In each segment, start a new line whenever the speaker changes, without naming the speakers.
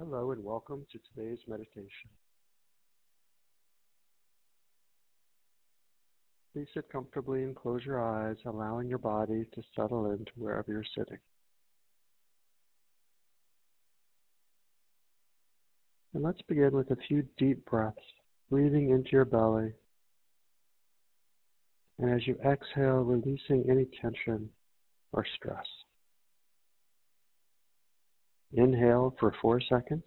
Hello and welcome to today's meditation. Please sit comfortably and close your eyes, allowing your body to settle into wherever you're sitting. And let's begin with a few deep breaths, breathing into your belly. And as you exhale, releasing any tension or stress. Inhale for four seconds.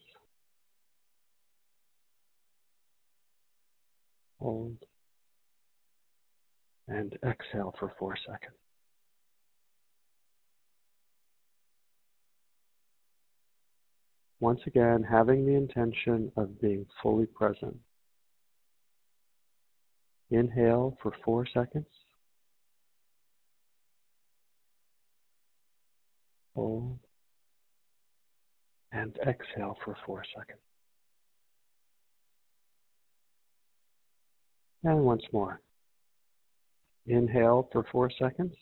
Hold. And exhale for four seconds. Once again, having the intention of being fully present. Inhale for four seconds. Hold and exhale for four seconds. And once more. Inhale for four seconds.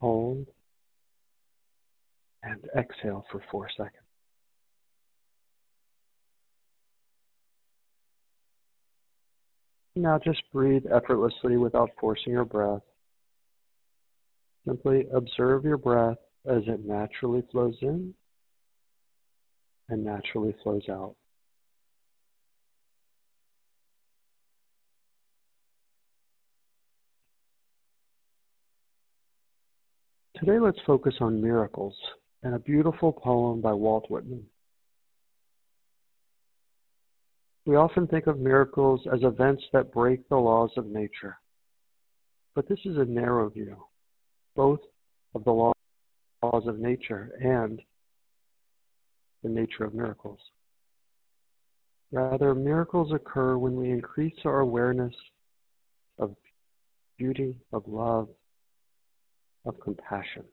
Hold. And exhale for four seconds. Now just breathe effortlessly without forcing your breath. Simply observe your breath as it naturally flows in and naturally flows out. Today, let's focus on miracles and a beautiful poem by Walt Whitman. We often think of miracles as events that break the laws of nature, but this is a narrow view both of the laws of nature and the nature of miracles. Rather, miracles occur when we increase our awareness of beauty, of love, of compassion.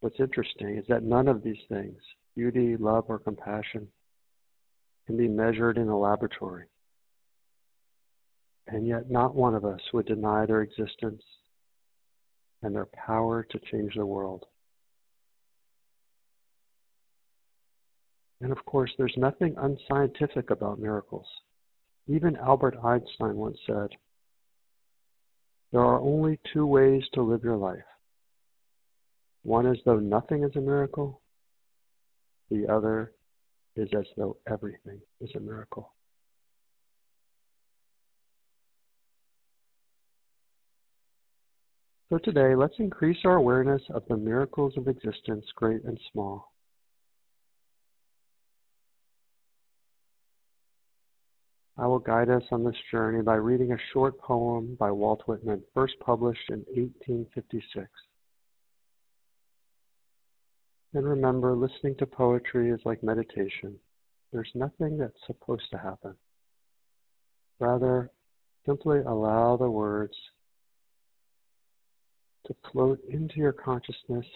What's interesting is that none of these things, beauty, love, or compassion, can be measured in a laboratory and yet not one of us would deny their existence and their power to change the world. And of course, there's nothing unscientific about miracles. Even Albert Einstein once said, There are only two ways to live your life. One is as though nothing is a miracle, the other is as though everything is a miracle. So today, let's increase our awareness of the miracles of existence, great and small. I will guide us on this journey by reading a short poem by Walt Whitman, first published in 1856. And remember, listening to poetry is like meditation. There's nothing that's supposed to happen. Rather, simply allow the words to float into your consciousness,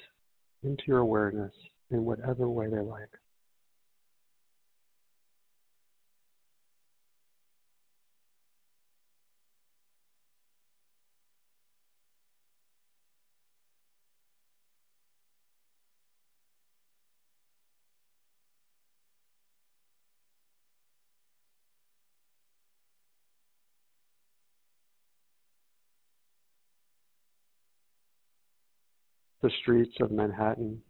into your awareness in whatever way they like. The streets of Manhattan,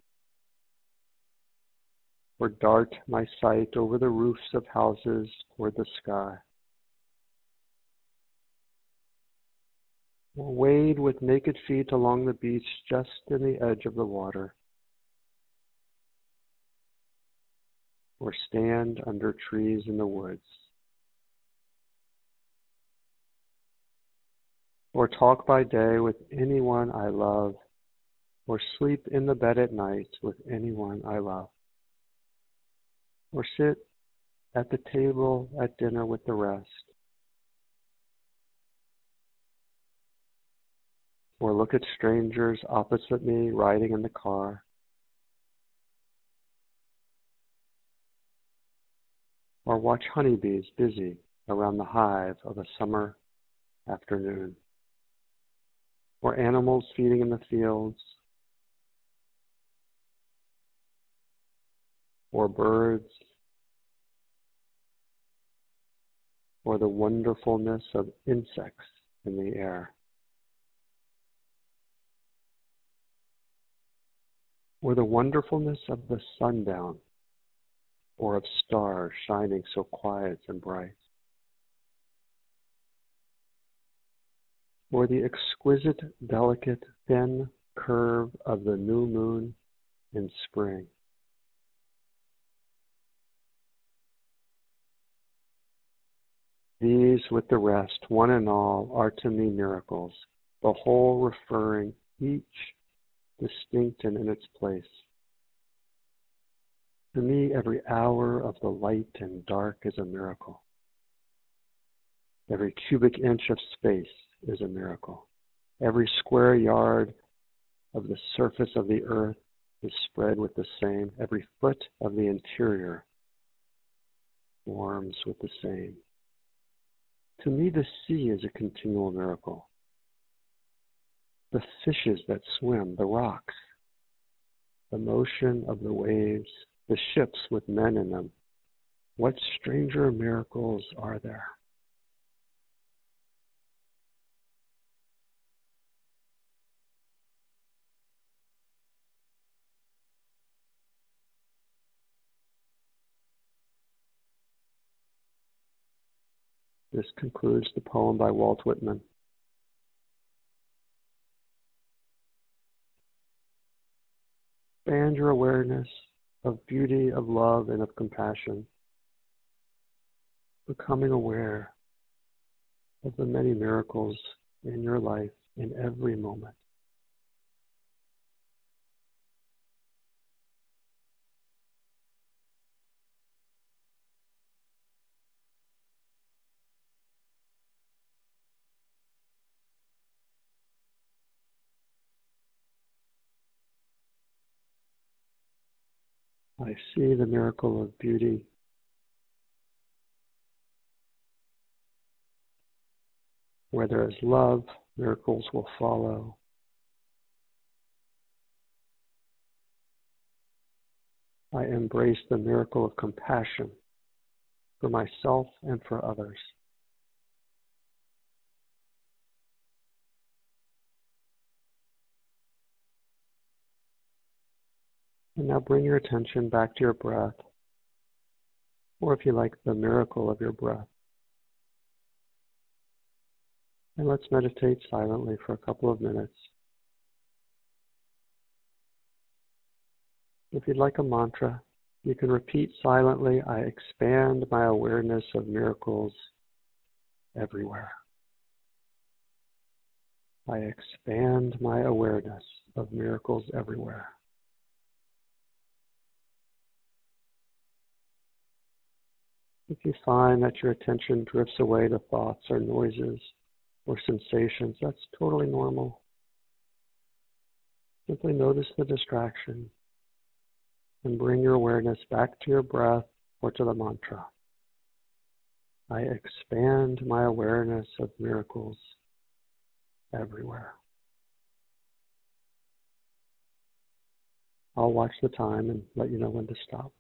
or dart my sight over the roofs of houses toward the sky. Or wade with naked feet along the beach just in the edge of the water. Or stand under trees in the woods. Or talk by day with anyone I love or sleep in the bed at night with anyone I love, or sit at the table at dinner with the rest, or look at strangers opposite me riding in the car. Or watch honeybees busy around the hive of a summer afternoon or animals feeding in the fields, or birds, or the wonderfulness of insects in the air. Or the wonderfulness of the sundown, or of stars shining so quiet and bright. Or the exquisite, delicate, thin curve of the new moon in spring. These, with the rest, one and all, are to me miracles, the whole referring, each distinct and in its place. To me, every hour of the light and dark is a miracle. Every cubic inch of space is a miracle. Every square yard of the surface of the earth is spread with the same. Every foot of the interior warms with the same. To me, the sea is a continual miracle. The fishes that swim, the rocks, the motion of the waves, the ships with men in them. What stranger miracles are there? This concludes the poem by Walt Whitman. Expand your awareness of beauty, of love, and of compassion. Becoming aware of the many miracles in your life in every moment. I see the miracle of beauty. Where there is love, miracles will follow. I embrace the miracle of compassion for myself and for others. And now bring your attention back to your breath, or if you like, the miracle of your breath. And let's meditate silently for a couple of minutes. If you'd like a mantra, you can repeat silently I expand my awareness of miracles everywhere. I expand my awareness of miracles everywhere. If you find that your attention drifts away to thoughts or noises or sensations, that's totally normal. Simply notice the distraction and bring your awareness back to your breath or to the mantra. I expand my awareness of miracles everywhere. I'll watch the time and let you know when to stop.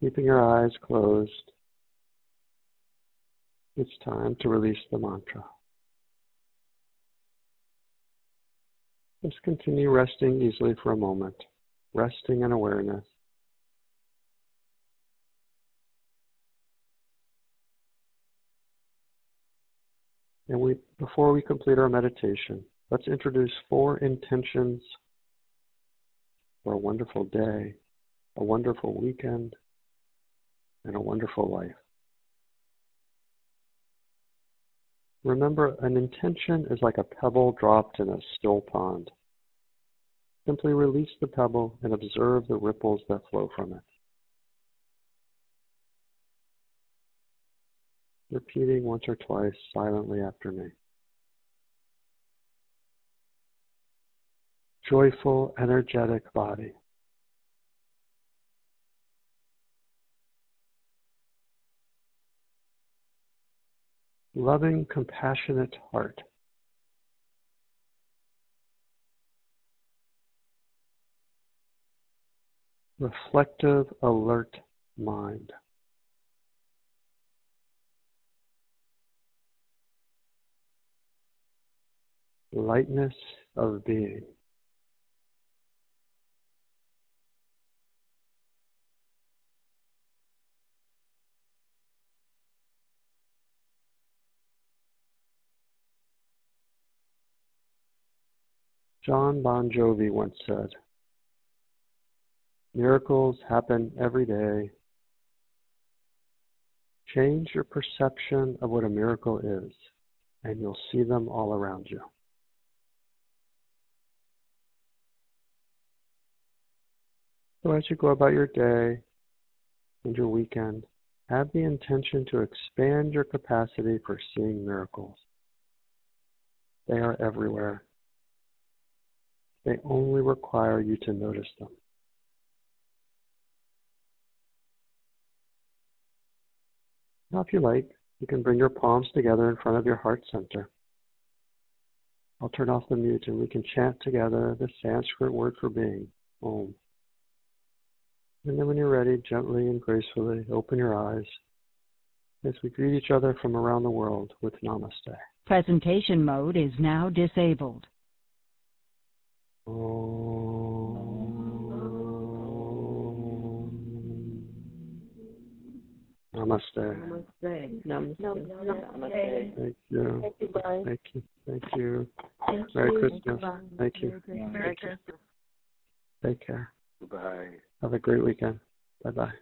Keeping your eyes closed, it's time to release the mantra. Just continue resting easily for a moment, resting in awareness. And we, before we complete our meditation, let's introduce four intentions for a wonderful day, a wonderful weekend, and a wonderful life. Remember, an intention is like a pebble dropped in a still pond. Simply release the pebble and observe the ripples that flow from it. Repeating once or twice silently after me. Joyful, energetic body. Loving, compassionate heart. Reflective, alert mind. Lightness of being. Jon Bon Jovi once said, Miracles happen every day. Change your perception of what a miracle is, and you'll see them all around you. So, as you go about your day and your weekend, have the intention to expand your capacity for seeing miracles. They are everywhere. They only require you to notice them. Now, if you like, you can bring your palms together in front of your heart center. I'll turn off the mute and we can chant together the Sanskrit word for being, Om. And then when you're ready, gently and gracefully open your eyes as we greet each other from around the world with Namaste.
Presentation mode is now disabled.
Namaste.
Namaste. Namaste.
Namaste. Thank you.
Thank you, Brian.
Thank you. Thank you.
Thank
Merry
you.
Christmas. Thank you.
Merry Christmas.
Take care.
Bye.
Have a great weekend. Bye bye.